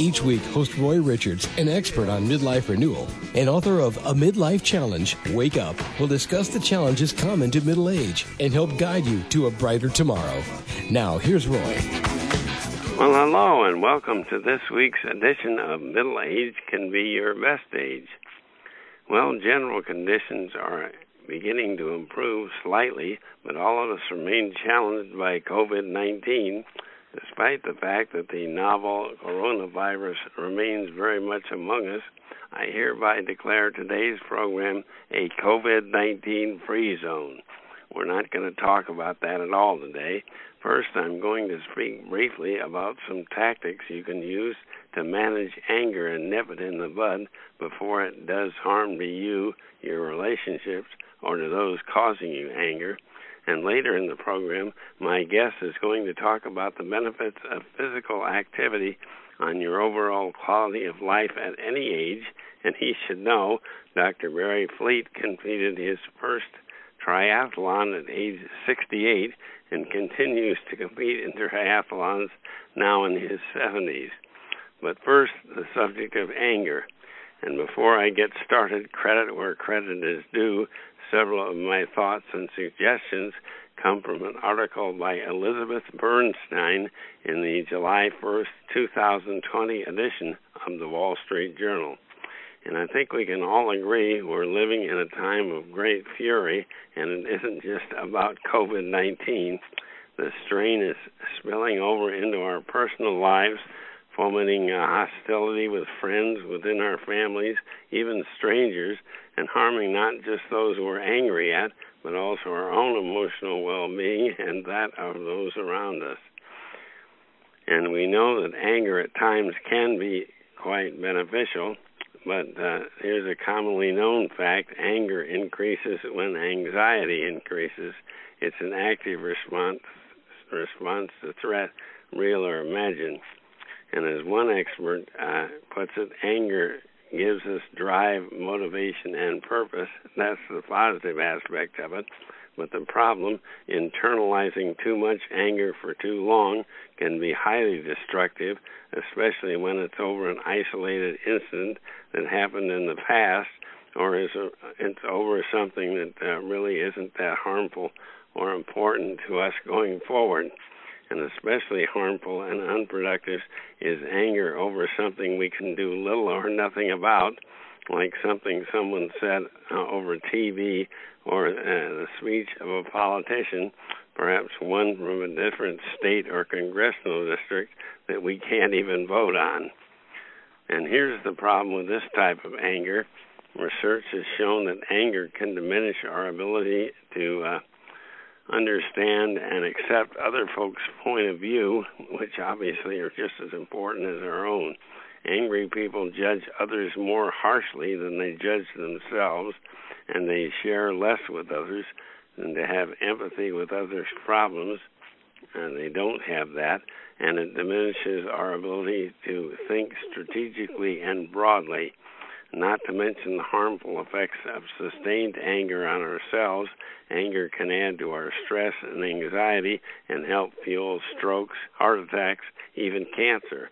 Each week, host Roy Richards, an expert on midlife renewal and author of A Midlife Challenge, Wake Up, will discuss the challenges common to middle age and help guide you to a brighter tomorrow. Now, here's Roy. Well, hello, and welcome to this week's edition of Middle Age Can Be Your Best Age. Well, general conditions are beginning to improve slightly, but all of us remain challenged by COVID 19 Despite the fact that the novel coronavirus remains very much among us, I hereby declare today's program a COVID 19 free zone. We're not going to talk about that at all today. First, I'm going to speak briefly about some tactics you can use to manage anger and nip it in the bud before it does harm to you, your relationships, or to those causing you anger. And later in the program, my guest is going to talk about the benefits of physical activity on your overall quality of life at any age. And he should know Dr. Barry Fleet completed his first triathlon at age 68 and continues to compete in triathlons now in his 70s. But first, the subject of anger. And before I get started, credit where credit is due, Several of my thoughts and suggestions come from an article by Elizabeth Bernstein in the July 1st, 2020 edition of the Wall Street Journal. And I think we can all agree we're living in a time of great fury, and it isn't just about COVID 19. The strain is spilling over into our personal lives, fomenting hostility with friends within our families, even strangers, and harming not just those we're angry at, but also our own emotional well being and that of those around us. And we know that anger at times can be quite beneficial, but uh, here's a commonly known fact anger increases when anxiety increases. It's an active response response to threat, real or imagined. And as one expert uh, puts it, anger gives us drive, motivation, and purpose. That's the positive aspect of it. But the problem, internalizing too much anger for too long, can be highly destructive, especially when it's over an isolated incident that happened in the past, or is a, it's over something that uh, really isn't that harmful or important to us going forward and especially harmful and unproductive is anger over something we can do little or nothing about, like something someone said uh, over TV or uh, the speech of a politician, perhaps one from a different state or congressional district that we can't even vote on. And here's the problem with this type of anger. Research has shown that anger can diminish our ability to uh, understand and accept other folks' point of view, which obviously are just as important as our own. Angry people judge others more harshly than they judge themselves, and they share less with others than to have empathy with others' problems, and they don't have that, and it diminishes our ability to think strategically and broadly not to mention the harmful effects of sustained anger on ourselves. Anger can add to our stress and anxiety and help fuel strokes, heart attacks, even cancer.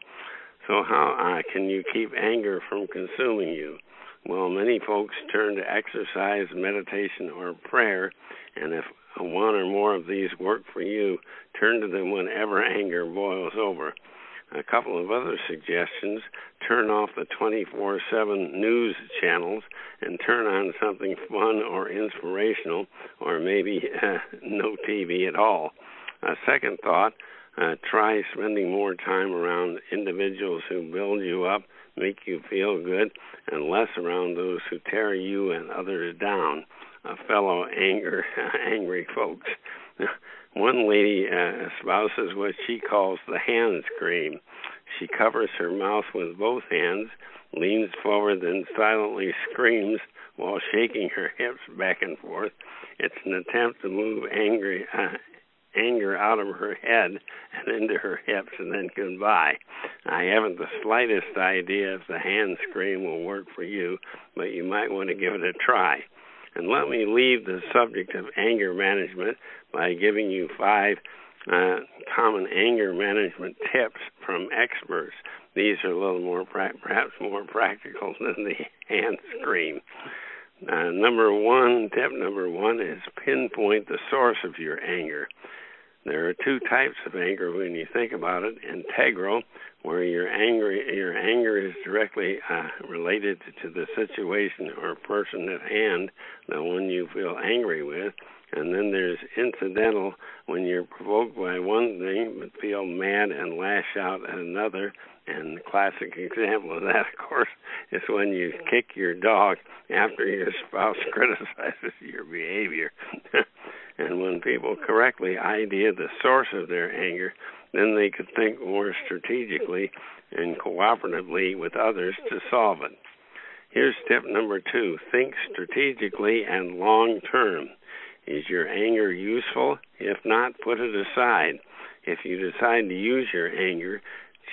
So, how uh, can you keep anger from consuming you? Well, many folks turn to exercise, meditation, or prayer, and if one or more of these work for you, turn to them whenever anger boils over a couple of other suggestions turn off the 24 7 news channels and turn on something fun or inspirational, or maybe uh, no TV at all. A second thought uh, try spending more time around individuals who build you up, make you feel good, and less around those who tear you and others down. A fellow anger, angry folks. One lady uh, espouses what she calls the hand scream. She covers her mouth with both hands, leans forward, then silently screams while shaking her hips back and forth. It's an attempt to move angry, uh, anger out of her head and into her hips and then goodbye. I haven't the slightest idea if the hand scream will work for you, but you might want to give it a try. And let me leave the subject of anger management by giving you five uh, common anger management tips from experts. These are a little more, perhaps more practical than the hand scream. Uh, number one, tip number one is pinpoint the source of your anger. There are two types of anger when you think about it. Integral, where your angry your anger is directly uh, related to the situation or person at hand, the one you feel angry with. And then there's incidental, when you're provoked by one thing but feel mad and lash out at another. And the classic example of that, of course, is when you kick your dog after your spouse criticizes your behavior. And when people correctly idea the source of their anger, then they could think more strategically and cooperatively with others to solve it. Here's tip number two think strategically and long term. Is your anger useful? If not, put it aside. If you decide to use your anger,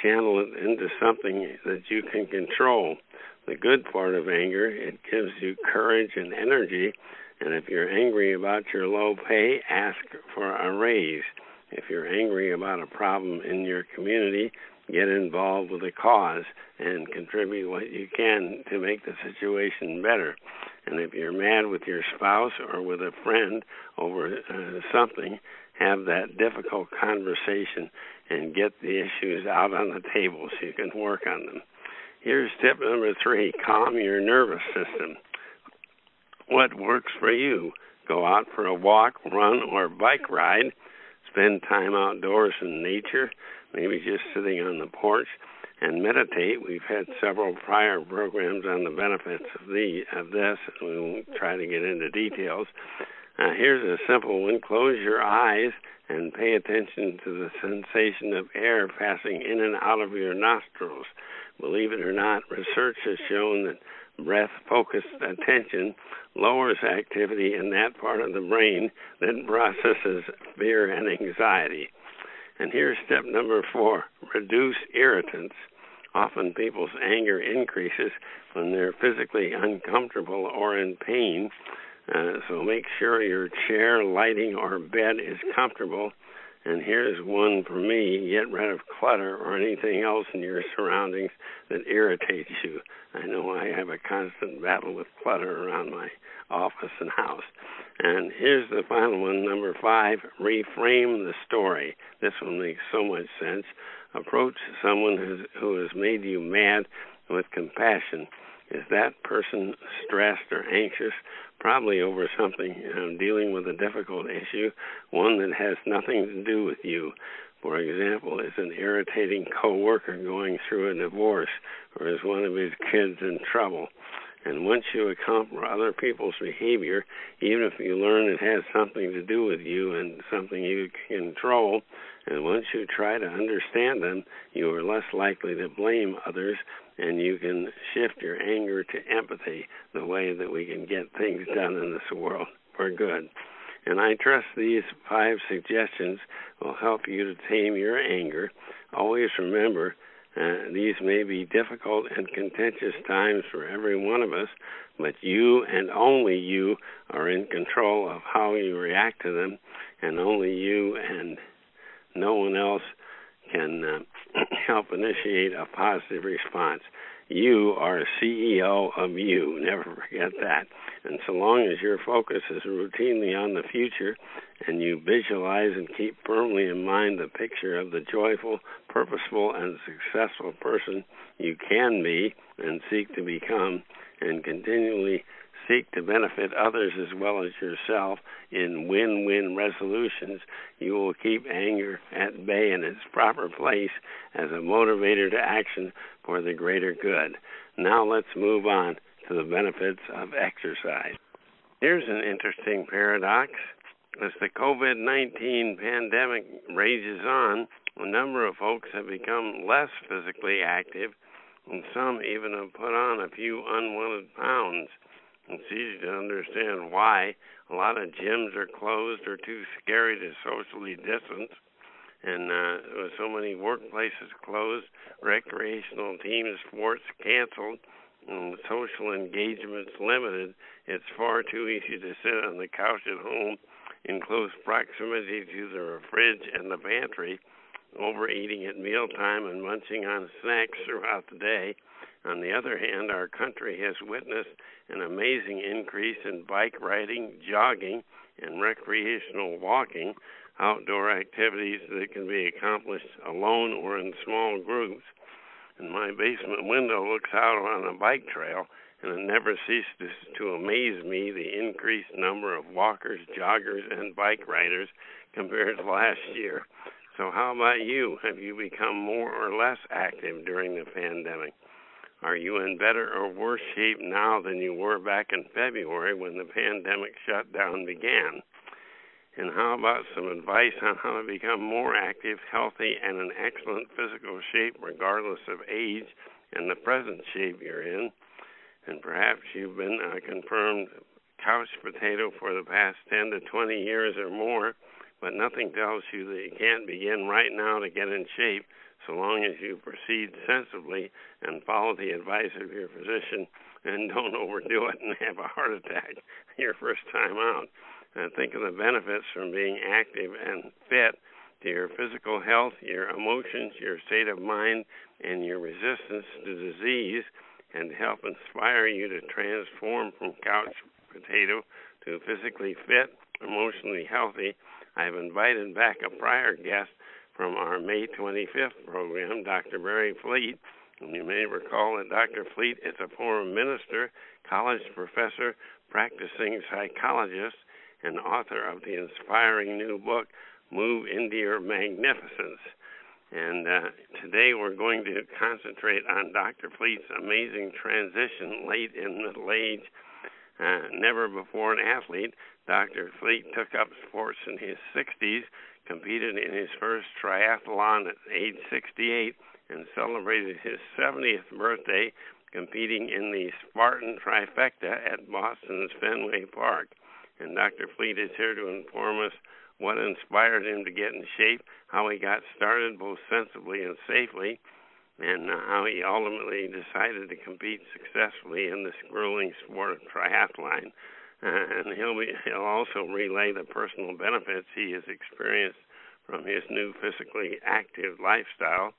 channel it into something that you can control. The good part of anger, it gives you courage and energy and if you're angry about your low pay, ask for a raise. If you're angry about a problem in your community, get involved with the cause and contribute what you can to make the situation better. And if you're mad with your spouse or with a friend over uh, something, have that difficult conversation and get the issues out on the table so you can work on them. Here's tip number three calm your nervous system what works for you. Go out for a walk, run, or bike ride. Spend time outdoors in nature, maybe just sitting on the porch, and meditate. We've had several prior programs on the benefits of the of this, and we won't try to get into details. Uh, here's a simple one: close your eyes and pay attention to the sensation of air passing in and out of your nostrils. Believe it or not, research has shown that breath focused attention lowers activity in that part of the brain that processes fear and anxiety. And here's step number four reduce irritants. Often people's anger increases when they're physically uncomfortable or in pain. Uh, so make sure your chair, lighting, or bed is comfortable. And here's one for me get rid of clutter or anything else in your surroundings that irritates you. I know I have a constant battle with clutter around my office and house. And here's the final one, number five reframe the story. This one makes so much sense. Approach someone who has made you mad with compassion. Is that person stressed or anxious? Probably over something, know, dealing with a difficult issue, one that has nothing to do with you. For example, is an irritating coworker going through a divorce, or is one of his kids in trouble? And once you account for other people's behavior, even if you learn it has something to do with you and something you control, and once you try to understand them, you are less likely to blame others and you can shift your anger to empathy, the way that we can get things done in this world for good. And I trust these five suggestions will help you to tame your anger. Always remember uh, these may be difficult and contentious times for every one of us, but you and only you are in control of how you react to them, and only you and no one else can uh, help initiate a positive response. You are CEO of you. Never forget that. And so long as your focus is routinely on the future and you visualize and keep firmly in mind the picture of the joyful, purposeful, and successful person you can be and seek to become, and continually seek to benefit others as well as yourself in win win resolutions, you will keep anger at bay in its proper place as a motivator to action for the greater good. Now let's move on to the benefits of exercise. Here's an interesting paradox. As the COVID 19 pandemic rages on, a number of folks have become less physically active, and some even have put on a few unwanted pounds. It's easy to understand why a lot of gyms are closed or too scary to socially distance. And uh, with so many workplaces closed, recreational team sports canceled, and social engagements limited, it's far too easy to sit on the couch at home in close proximity to the fridge and the pantry, overeating at mealtime and munching on snacks throughout the day. On the other hand, our country has witnessed an amazing increase in bike riding, jogging, and recreational walking, outdoor activities that can be accomplished alone or in small groups. And my basement window looks out on a bike trail, and it never ceases to amaze me the increased number of walkers, joggers, and bike riders compared to last year. So, how about you? Have you become more or less active during the pandemic? Are you in better or worse shape now than you were back in February when the pandemic shutdown began? And how about some advice on how to become more active, healthy, and in excellent physical shape regardless of age and the present shape you're in? And perhaps you've been a confirmed couch potato for the past 10 to 20 years or more, but nothing tells you that you can't begin right now to get in shape so long as you proceed sensibly and follow the advice of your physician and don't overdo it and have a heart attack your first time out. And think of the benefits from being active and fit to your physical health, your emotions, your state of mind, and your resistance to disease, and help inspire you to transform from couch potato to physically fit, emotionally healthy. I've invited back a prior guest from our May 25th program, Dr. Barry Fleet. And you may recall that Dr. Fleet is a former minister, college professor, practicing psychologist, and author of the inspiring new book, Move into Your Magnificence. And uh, today we're going to concentrate on Dr. Fleet's amazing transition late in middle age. Uh, never before an athlete, Dr. Fleet took up sports in his 60s competed in his first triathlon at age 68 and celebrated his 70th birthday competing in the Spartan Trifecta at Boston's Fenway Park. And Dr. Fleet is here to inform us what inspired him to get in shape, how he got started both sensibly and safely, and how he ultimately decided to compete successfully in this grueling sport of triathlon and he'll be, he'll also relay the personal benefits he has experienced from his new physically active lifestyle.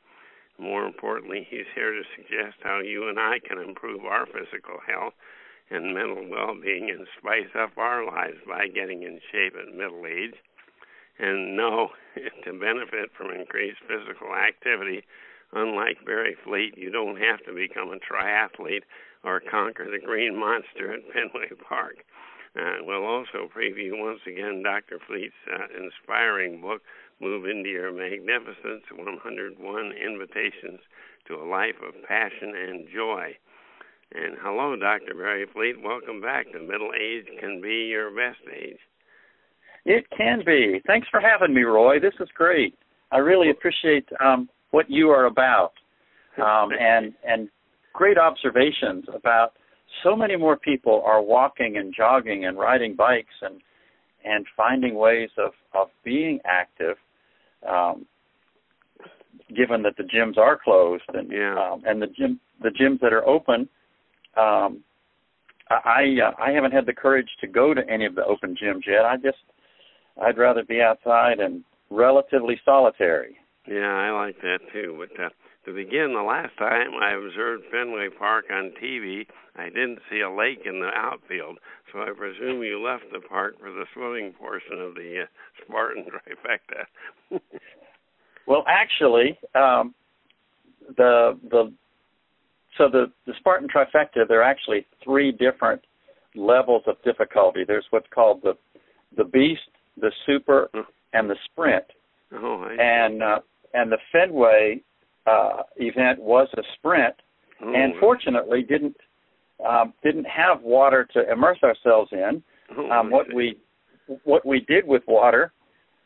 More importantly, he's here to suggest how you and I can improve our physical health and mental well-being and spice up our lives by getting in shape at middle age. And no, to benefit from increased physical activity, unlike Barry Fleet, you don't have to become a triathlete or conquer the green monster at Fenway Park. Uh, we'll also preview once again Dr. Fleet's uh, inspiring book, Move Into Your Magnificence 101 Invitations to a Life of Passion and Joy. And hello, Dr. Barry Fleet. Welcome back to Middle Age Can Be Your Best Age. It can be. Thanks for having me, Roy. This is great. I really appreciate um, what you are about um, and, and great observations about so many more people are walking and jogging and riding bikes and and finding ways of of being active um given that the gyms are closed and yeah. um and the gym the gyms that are open um I uh, I haven't had the courage to go to any of the open gyms yet. I just I'd rather be outside and relatively solitary. Yeah, I like that too. But uh, to begin, the last time I observed Fenway Park on TV, I didn't see a lake in the outfield, so I presume you left the park for the swimming portion of the uh, Spartan trifecta. well, actually, um, the the so the the Spartan trifecta there are actually three different levels of difficulty. There's what's called the the beast, the super, and the sprint. Oh, and uh, and the Fenway uh, event was a sprint, oh, and fortunately didn't um, didn't have water to immerse ourselves in. Oh, um, what we what we did with water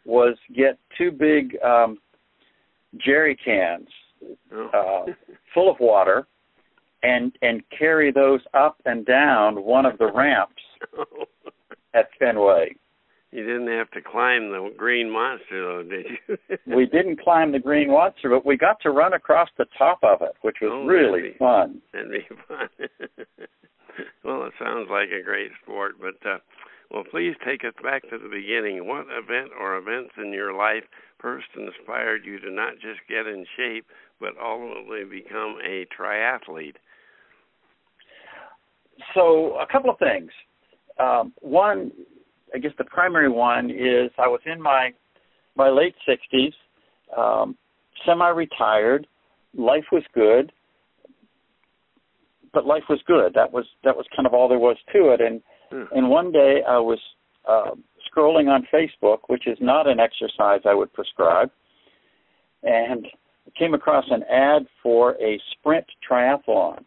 was get two big um, jerry cans oh. uh, full of water and and carry those up and down one of the ramps at Fenway. You didn't have to climb the green monster, though, did you? we didn't climb the green monster, but we got to run across the top of it, which was oh, really that'd be, fun. That'd be fun. well, it sounds like a great sport, but uh, well, please take us back to the beginning. What event or events in your life first inspired you to not just get in shape, but ultimately become a triathlete? So, a couple of things. Um, one, I guess the primary one is I was in my my late 60s, um, semi-retired. Life was good, but life was good. That was that was kind of all there was to it. And Hmm. and one day I was uh, scrolling on Facebook, which is not an exercise I would prescribe, and came across an ad for a sprint triathlon.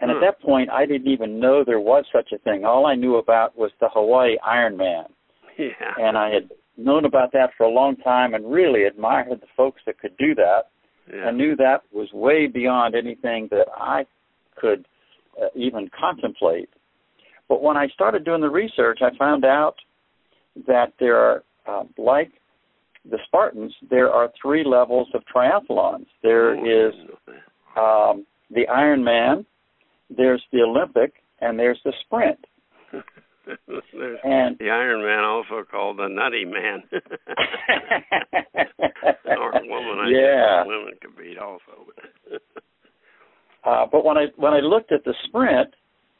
And Hmm. at that point, I didn't even know there was such a thing. All I knew about was the Hawaii Ironman, Yeah. and I had known about that for a long time and really admired the folks that could do that. yeah. I knew that was way beyond anything that I could uh, even contemplate. But when I started doing the research, I found out that there are, uh, like the Spartans, there are three levels of triathlons. There is Oh, is didn't know that. um, the Ironman, there's the Olympic, and there's the sprint. There's And the Iron Man, also called the Nutty Man. or woman, I yeah. women beat also. Uh, but when I when I looked at the sprint,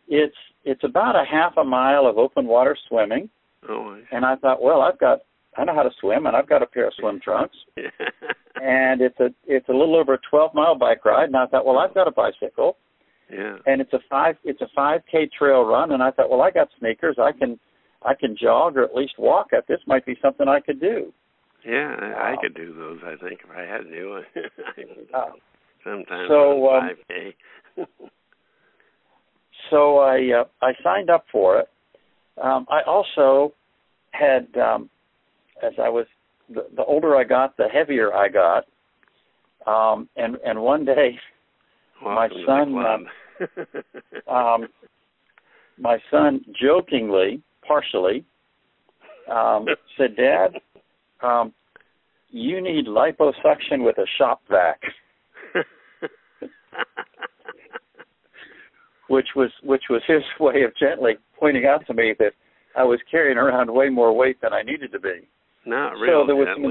it's it's about a half a mile of open water swimming, oh, I and I thought, well, I've got I know how to swim, and I've got a pair of swim trunks, and it's a it's a little over a 12 mile bike ride, and I thought, well, I've got a bicycle, yeah. and it's a five it's a 5k trail run, and I thought, well, I got sneakers, I can I can jog or at least walk it. This might be something I could do. Yeah, I, I could do those. I think if I had to. Uh, Sometimes so, on um, 5K. so I uh, I signed up for it. Um, I also had um, as I was the, the older I got, the heavier I got. Um, and and one day, my Welcome the son, club. Um, my son jokingly, partially, um, said, "Dad, um, you need liposuction with a shop vac," which was which was his way of gently pointing out to me that I was carrying around way more weight than I needed to be. Not really. So there was some-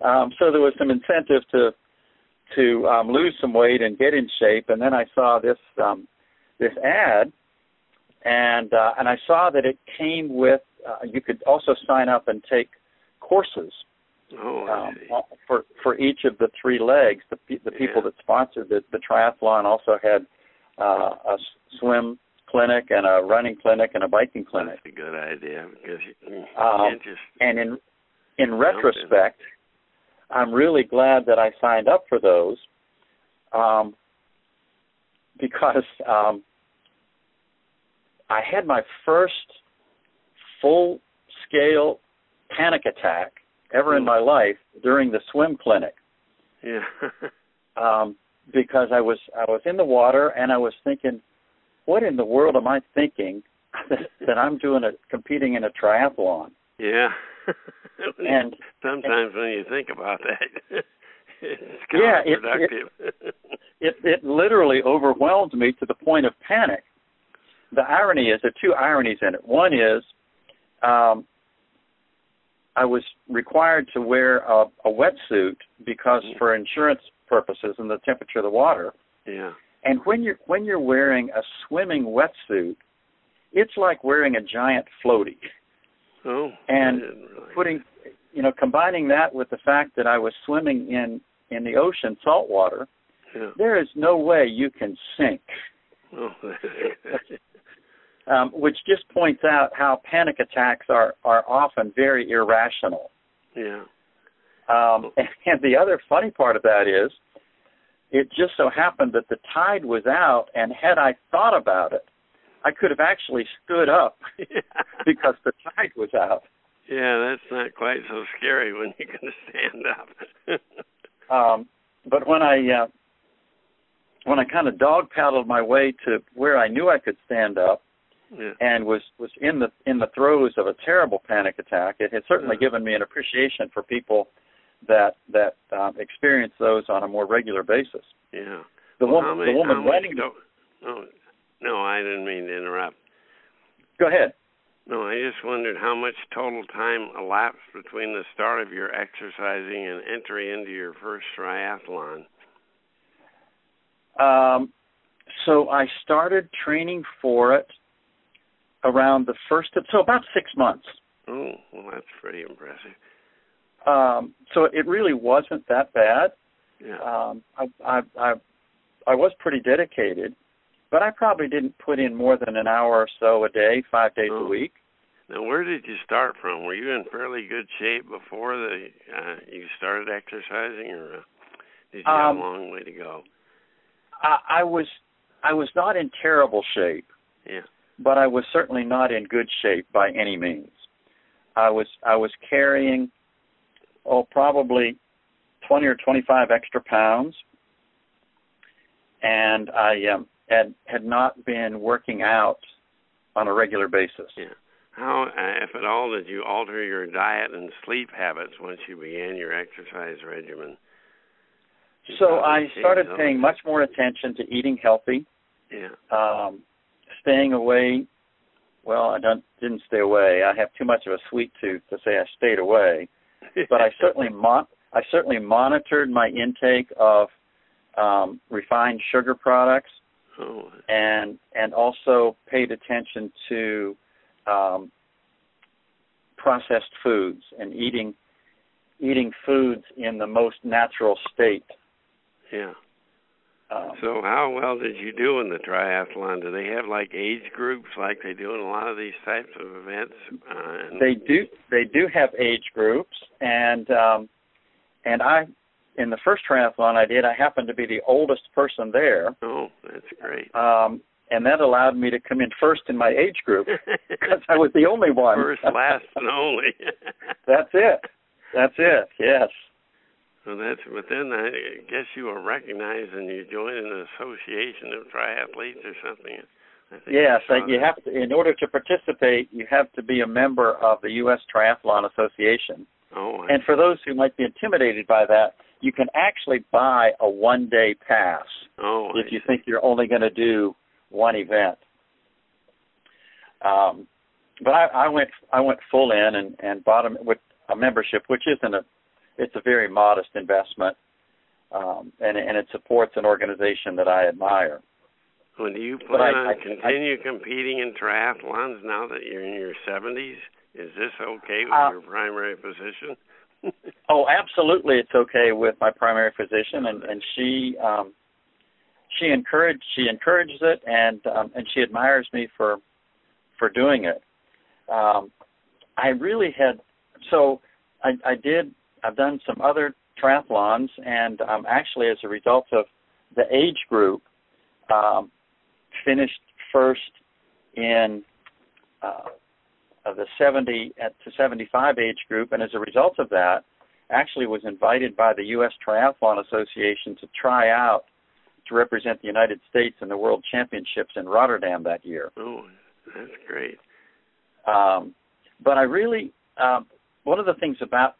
um, so there was some incentive to to um, lose some weight and get in shape. And then I saw this um, this ad, and uh, and I saw that it came with uh, you could also sign up and take courses oh, um, for for each of the three legs. The the people Yeah. that sponsored the, the triathlon also had uh, a swim clinic and a running clinic and a biking clinic. That's a good idea because you, you Um, just And in in retrospect, I'm really glad that I signed up for those um, because um, I had my first full scale panic attack ever in Hmm. my life during the swim clinic yeah. um, because I was I was in the water and I was thinking, what in the world am I thinking that I'm doing a competing in a triathlon? Yeah. And sometimes when you think about that, it's Yeah, it- counterproductive. it it literally overwhelmed me to the point of panic. The irony is there are two ironies in it. One is um, I was required to wear a, a wetsuit because Mhm. for insurance purposes and the temperature of the water. yeah. And when you're when you're wearing a swimming wetsuit, it's like wearing a giant floaty. Oh. And really. Putting you know, combining that with the fact that I was swimming in in the ocean salt water, Yeah. there is no way you can sink. Oh. um, which just points out how panic attacks are are often very irrational. yeah. Um, and the other funny part of that is, it just so happened that the tide was out, and had I thought about it, I could have actually stood up because the tide was out. Yeah, that's not quite so scary when you can stand up. Um, but when I uh, when I kind of dog paddled my way to where I knew I could stand up, yeah. and was was in the in the throes of a terrible panic attack, it had certainly Yeah. given me an appreciation for people that that um, experience those on a more regular basis. Yeah. The Well, woman, many, the woman running. do- no, no, I didn't mean to interrupt. Go ahead. No, I just wondered how much total time elapsed between the start of your exercising and entry into your first triathlon. Um, so I started training for it around the first of so about six months. Oh, well, that's pretty impressive. Um, so it really wasn't that bad. Yeah. Um, I, I I I was pretty dedicated, but I probably didn't put in more than an hour or so a day, five days Oh. a week. Now, where did you start from? Were you in fairly good shape before the uh, you started exercising, or uh, did you have Um, a long way to go? I, I was I was not in terrible shape, Yeah. but I was certainly not in good shape by any means. I was I was carrying oh probably twenty or twenty five extra pounds, and I um, had had not been working out on a regular basis. Yeah. How, uh, if at all, did you alter your diet and sleep habits once you began your exercise regimen? You So I started those. paying much more attention to eating healthy, Yeah. um, staying away. Well, I don't didn't stay away. I have too much of a sweet tooth to say I stayed away, but I certainly mon- I certainly monitored my intake of um, refined sugar products Oh, and and also paid attention to um, processed foods and eating eating foods in the most natural state. yeah. Um, So how well did you do in the triathlon? Do they have like age groups like they do in a lot of these types of events? Uh, they do they do have age groups and um and I in the first triathlon I did I happened to be the oldest person there Oh, that's great. um and that allowed me to come in first in my age group because I was the only one. First, last, and only. That's it. That's it. Yes. Well, that's. But then I guess you were recognized and you joined an association of triathletes or something. I think Yes, I you that. have to in order to participate you have to be a member of the US Triathlon Association. Oh, I And for those who might be intimidated by that, you can actually buy a one day pass. Oh, if you think you're only going to do one event. Um, but I, I went I went full in and, and bought a, with a membership, which isn't a it's a very modest investment, um, and and it supports an organization that I admire. Well, do you plan I- on I- continue competing in triathlons now that you're in your 70s? Is this okay with Uh, your primary position? Oh, absolutely, it's okay with my primary physician, and and she um, she encouraged she encourages it, and um, and she admires me for for doing it. Um, I really had so I, I did I've done some other triathlons, and um, actually as a result of the age group, um, finished first in uh, of the 70 at to 75 age group, and as a result of that, actually was invited by the U.S. Triathlon Association to try out to represent the United States in the World Championships in Rotterdam that year. oh, that's great. Um, but I really, um, one of the things about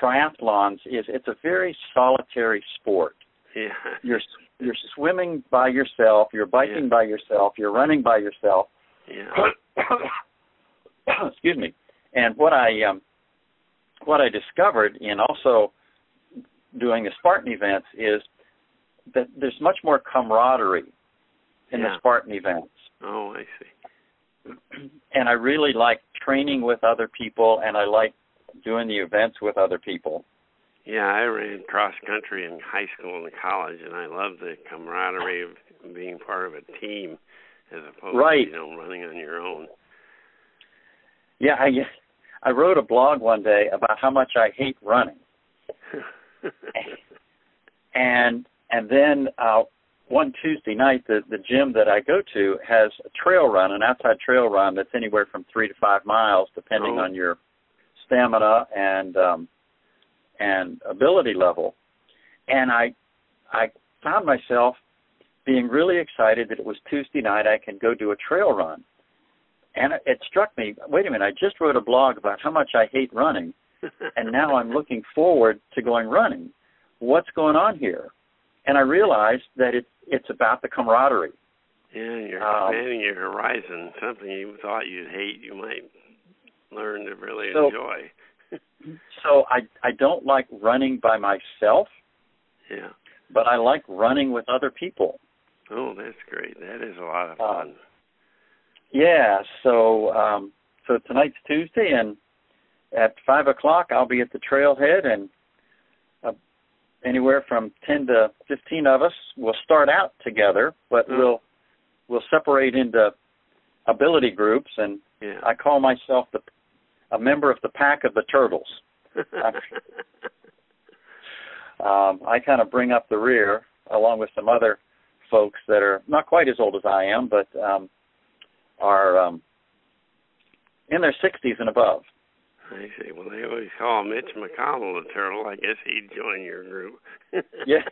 triathlons is it's a very solitary sport. Yeah. You're you're swimming by yourself, you're biking Yeah. by yourself, you're running by yourself. Yeah. Excuse me. And what I um, what I discovered in also doing the Spartan events is that there's much more camaraderie in Yeah. the Spartan events. Oh, I see. and I really like training with other people, and I like doing the events with other people. Yeah, I ran cross country in high school and college, and I love the camaraderie of being part of a team as opposed Right. to you know running on your own. Yeah, I I wrote a blog one day about how much I hate running, and and then uh, one Tuesday night, the the gym that I go to has a trail run, an outside trail run that's anywhere from three to five miles, depending Oh. on your stamina and um, and ability level. and I I found myself being really excited that it was Tuesday night. I can go do a trail run, and it struck me. Wait a minute! I just wrote a blog about how much I hate running, and now I'm looking forward to going running. What's going on here? And I realized that it's it's about the camaraderie. Yeah, you're um, expanding your horizon. Something you thought you'd hate, you might learn to really so, enjoy. so I I don't like running by myself. Yeah. But I like running with other people. Oh, that's great. That is a lot of fun. Uh, yeah. So um, so tonight's Tuesday, and at five o'clock I'll be at the trailhead, and uh, anywhere from ten to fifteen of us will start out together, but mm. we'll we'll separate into ability groups, and yeah. I call myself the a member of the pack of the turtles. um, I kind of bring up the rear along with some other folks that are not quite as old as I am, but um, are um, in their 60s and above. I see. Well, they always call Mitch McConnell a turtle. I guess he'd join your group. yeah.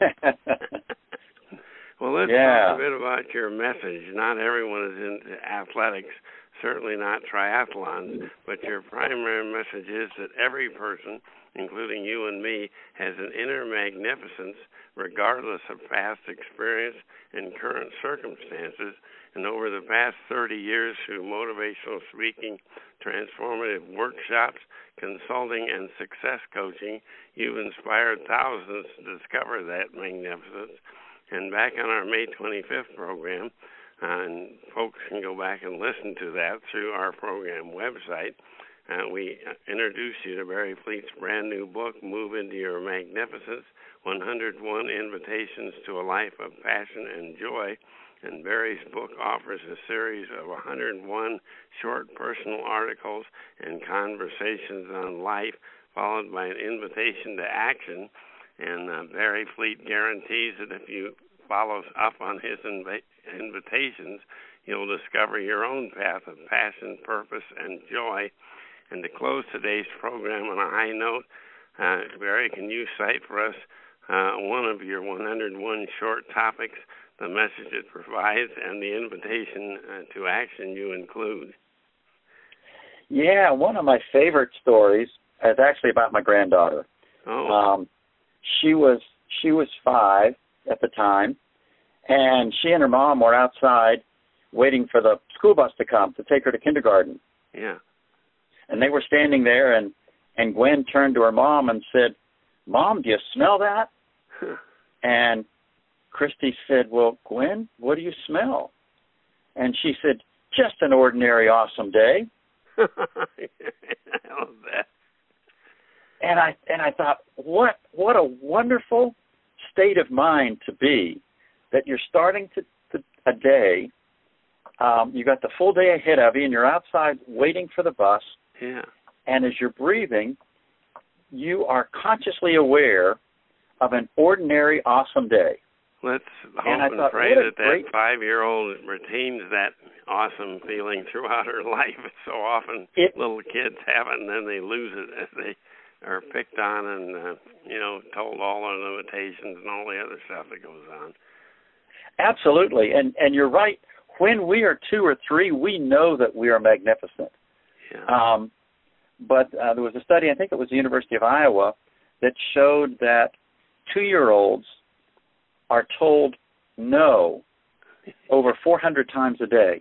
well, let's yeah. talk a bit about your message. Not everyone is into athletics, certainly not triathlons, but your primary message is that every person, including you and me, has an inner magnificence regardless of past experience and current circumstances. And over the past 30 years, through motivational speaking, transformative workshops, consulting, and success coaching, you've inspired thousands to discover that magnificence. And back on our May 25th program, uh, and folks can go back and listen to that through our program website. Uh, we introduced you to Barry Fleet's brand new book, Move Into Your Magnificence 101 Invitations to a Life of Passion and Joy. And Barry's book offers a series of 101 short personal articles and conversations on life, followed by an invitation to action. And uh, Barry Fleet guarantees that if you follow up on his inv- invitations, you'll discover your own path of passion, purpose, and joy. And to close today's program on a high note, uh, Barry, can you cite for us uh, one of your 101 short topics, the message it provides, and the invitation uh, to action you include. Yeah, one of my favorite stories is actually about my granddaughter. Oh. Um, she was she was five at the time, and she and her mom were outside waiting for the school bus to come to take her to kindergarten. Yeah. And they were standing there, and and Gwen turned to her mom and said, "Mom, do you smell that?" and Christy said, Well, Gwen, what do you smell? And she said, Just an ordinary awesome day. I love that. And I and I thought, what what a wonderful state of mind to be that you're starting to, to a day. Um, you got the full day ahead of you, and you're outside waiting for the bus. Yeah. And as you're breathing, you are consciously aware of an ordinary, awesome day. Let's hope and, and thought, pray that that five-year-old retains that awesome feeling throughout her life. So often it, little kids have it, and then they lose it as they are picked on and uh, you know told all their limitations and all the other stuff that goes on. Absolutely, and and you're right. When we are two or three, we know that we are magnificent. Yeah. Um, but uh, there was a study, I think it was the University of Iowa, that showed that two year olds are told no over 400 times a day.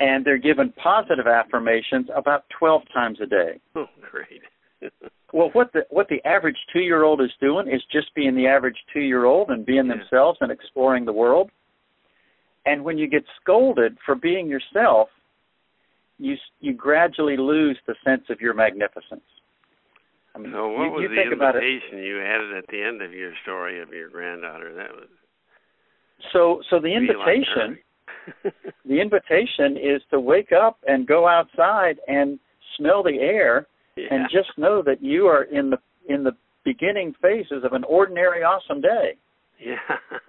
And they're given positive affirmations about 12 times a day. Oh, great. well, what the what the average 2-year-old is doing is just being the average 2-year-old and being yeah. themselves and exploring the world. And when you get scolded for being yourself, you you gradually lose the sense of your magnificence. I mean, so what you, was you the think invitation you added at the end of your story of your granddaughter? That was so. So the invitation, the invitation is to wake up and go outside and smell the air, yeah. and just know that you are in the in the beginning phases of an ordinary, awesome day. Yeah.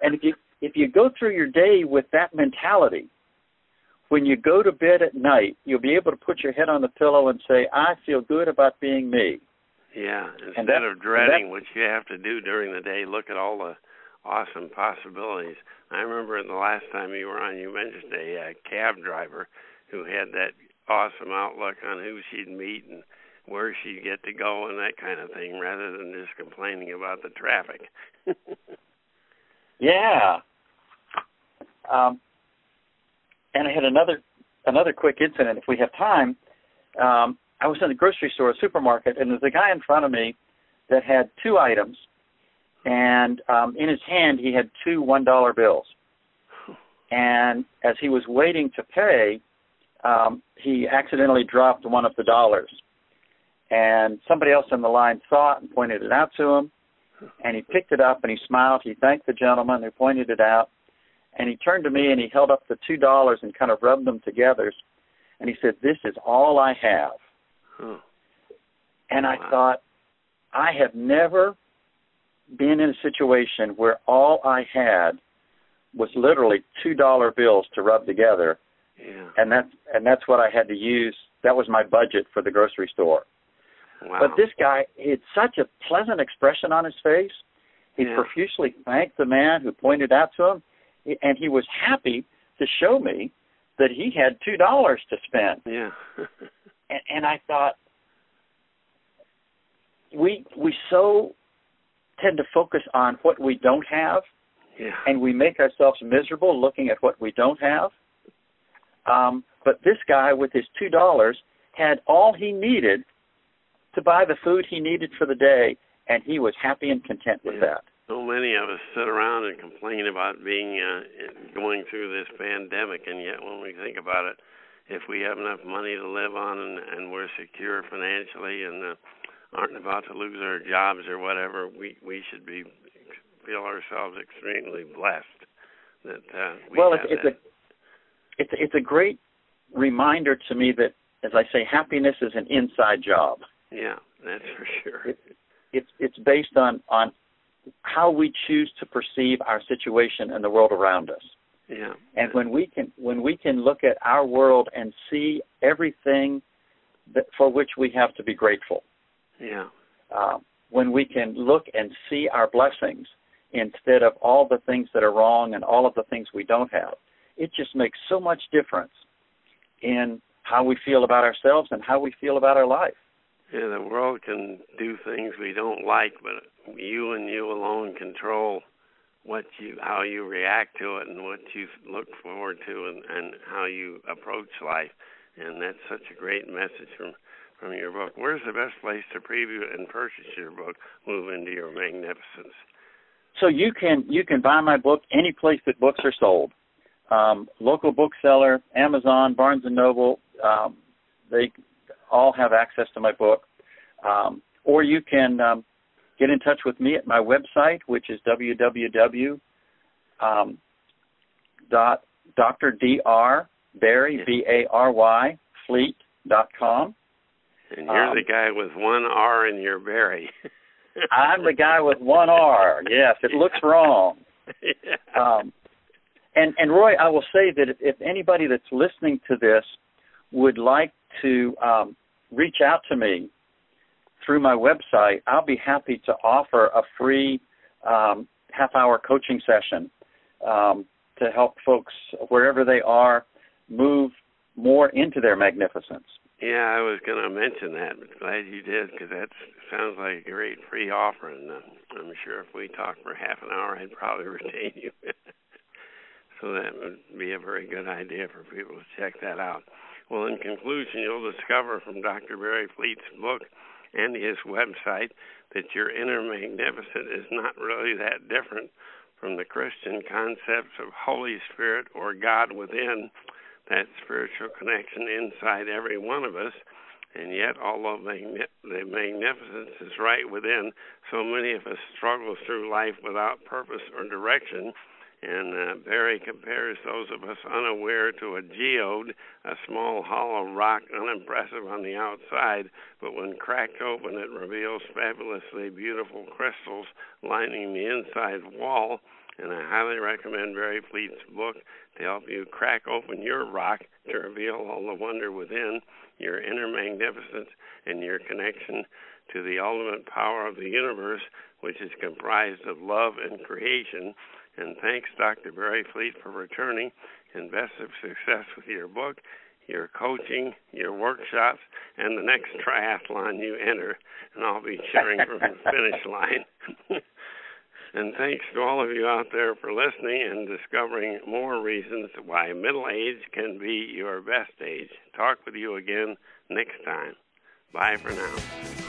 and if you if you go through your day with that mentality, when you go to bed at night, you'll be able to put your head on the pillow and say, "I feel good about being me." Yeah, instead of dreading what you have to do during the day, look at all the awesome possibilities. I remember the last time you were on, you mentioned a uh, cab driver who had that awesome outlook on who she'd meet and where she'd get to go and that kind of thing, rather than just complaining about the traffic. yeah. Um, and I had another another quick incident. If we have time, um, I was in the grocery store, a supermarket, and there's a guy in front of me that had two items, and um, in his hand he had two one dollar bills. And as he was waiting to pay, um, he accidentally dropped one of the dollars. And somebody else in the line saw it and pointed it out to him. And he picked it up and he smiled. He thanked the gentleman who pointed it out. And he turned to me and he held up the two dollars and kind of rubbed them together. And he said, "This is all I have." Huh. And I wow. thought, I have never been in a situation where all I had was literally two dollar bills to rub together, yeah. and that's and that's what I had to use. That was my budget for the grocery store. Wow. But this guy, he had such a pleasant expression on his face. He yeah. profusely thanked the man who pointed out to him, and he was happy to show me that he had two dollars to spend. Yeah. and, I thought, we we so tend to focus on what we don't have, yeah. and we make ourselves miserable looking at what we don't have. Um, but this guy with his two dollars had all he needed to buy the food he needed for the day, and he was happy and content with yeah. that. So many of us sit around and complain about being uh, going through this pandemic, and yet when we think about it, if we have enough money to live on and, and we're secure financially and uh, aren't about to lose our jobs or whatever, we we should be feel ourselves extremely blessed that uh, we well, have it's, that. it's a it's it's a great reminder to me that, as I say, happiness is an inside job. Yeah, that's for sure. It, it's it's based on on how we choose to perceive our situation and the world around us. Yeah. And when we can when we can look at our world and see everything that for which we have to be grateful. Yeah. Uh, when we can look and see our blessings instead of all the things that are wrong and all of the things we don't have, it just makes so much difference in how we feel about ourselves and how we feel about our life. Yeah, the world can do things we don't like, but you and you alone control what you how you react to it and what you look forward to and and how you approach life. And that's such a great message from from your book. Where's the best place to preview and purchase your book, Move into Your Magnificence? So you can you can buy my book any place that books are sold. Um, local bookseller, Amazon, Barnes and Noble, um, they all have access to my book. Um, or you can um, get in touch with me at my website, which is www. Um, dot Dr. Dr. Bary B A R Y Fleet dot com. And you're um, the guy with one R in your Bary. I'm the guy with one R. Yes, it looks wrong. Um, and and Roy, I will say that if, if anybody that's listening to this would like to um, reach out to me through my website, I'll be happy to offer a free um, half-hour coaching session um, to help folks wherever they are move more into their magnificence. Yeah, I was going to mention that, but glad you did because that sounds like a great free offer. And I'm sure if we talked for half an hour, I'd probably retain you. so that would be a very good idea for people to check that out. Well, in conclusion, you'll discover from Dr. Bary Fleet's book and his website that your inner magnificent is not really that different from the Christian concepts of Holy Spirit or God within that spiritual connection inside every one of us. And yet, although the magnificence is right within, so many of us struggle through life without purpose or direction. And uh, Bary compares those of us unaware to a geode, a small hollow rock, unimpressive on the outside, but when cracked open, it reveals fabulously beautiful crystals lining the inside wall and I highly recommend Bary Fleet's book to help you crack open your rock to reveal all the wonder within, your inner magnificence, and your connection to the ultimate power of the universe, which is comprised of love and creation. And thanks, Dr. Bary Fleet, for returning, and best of success with your book, your coaching, your workshops, and the next triathlon you enter. And I'll be cheering from the finish line. And thanks to all of you out there for listening and discovering more reasons why middle age can be your best age. Talk with you again next time. Bye for now.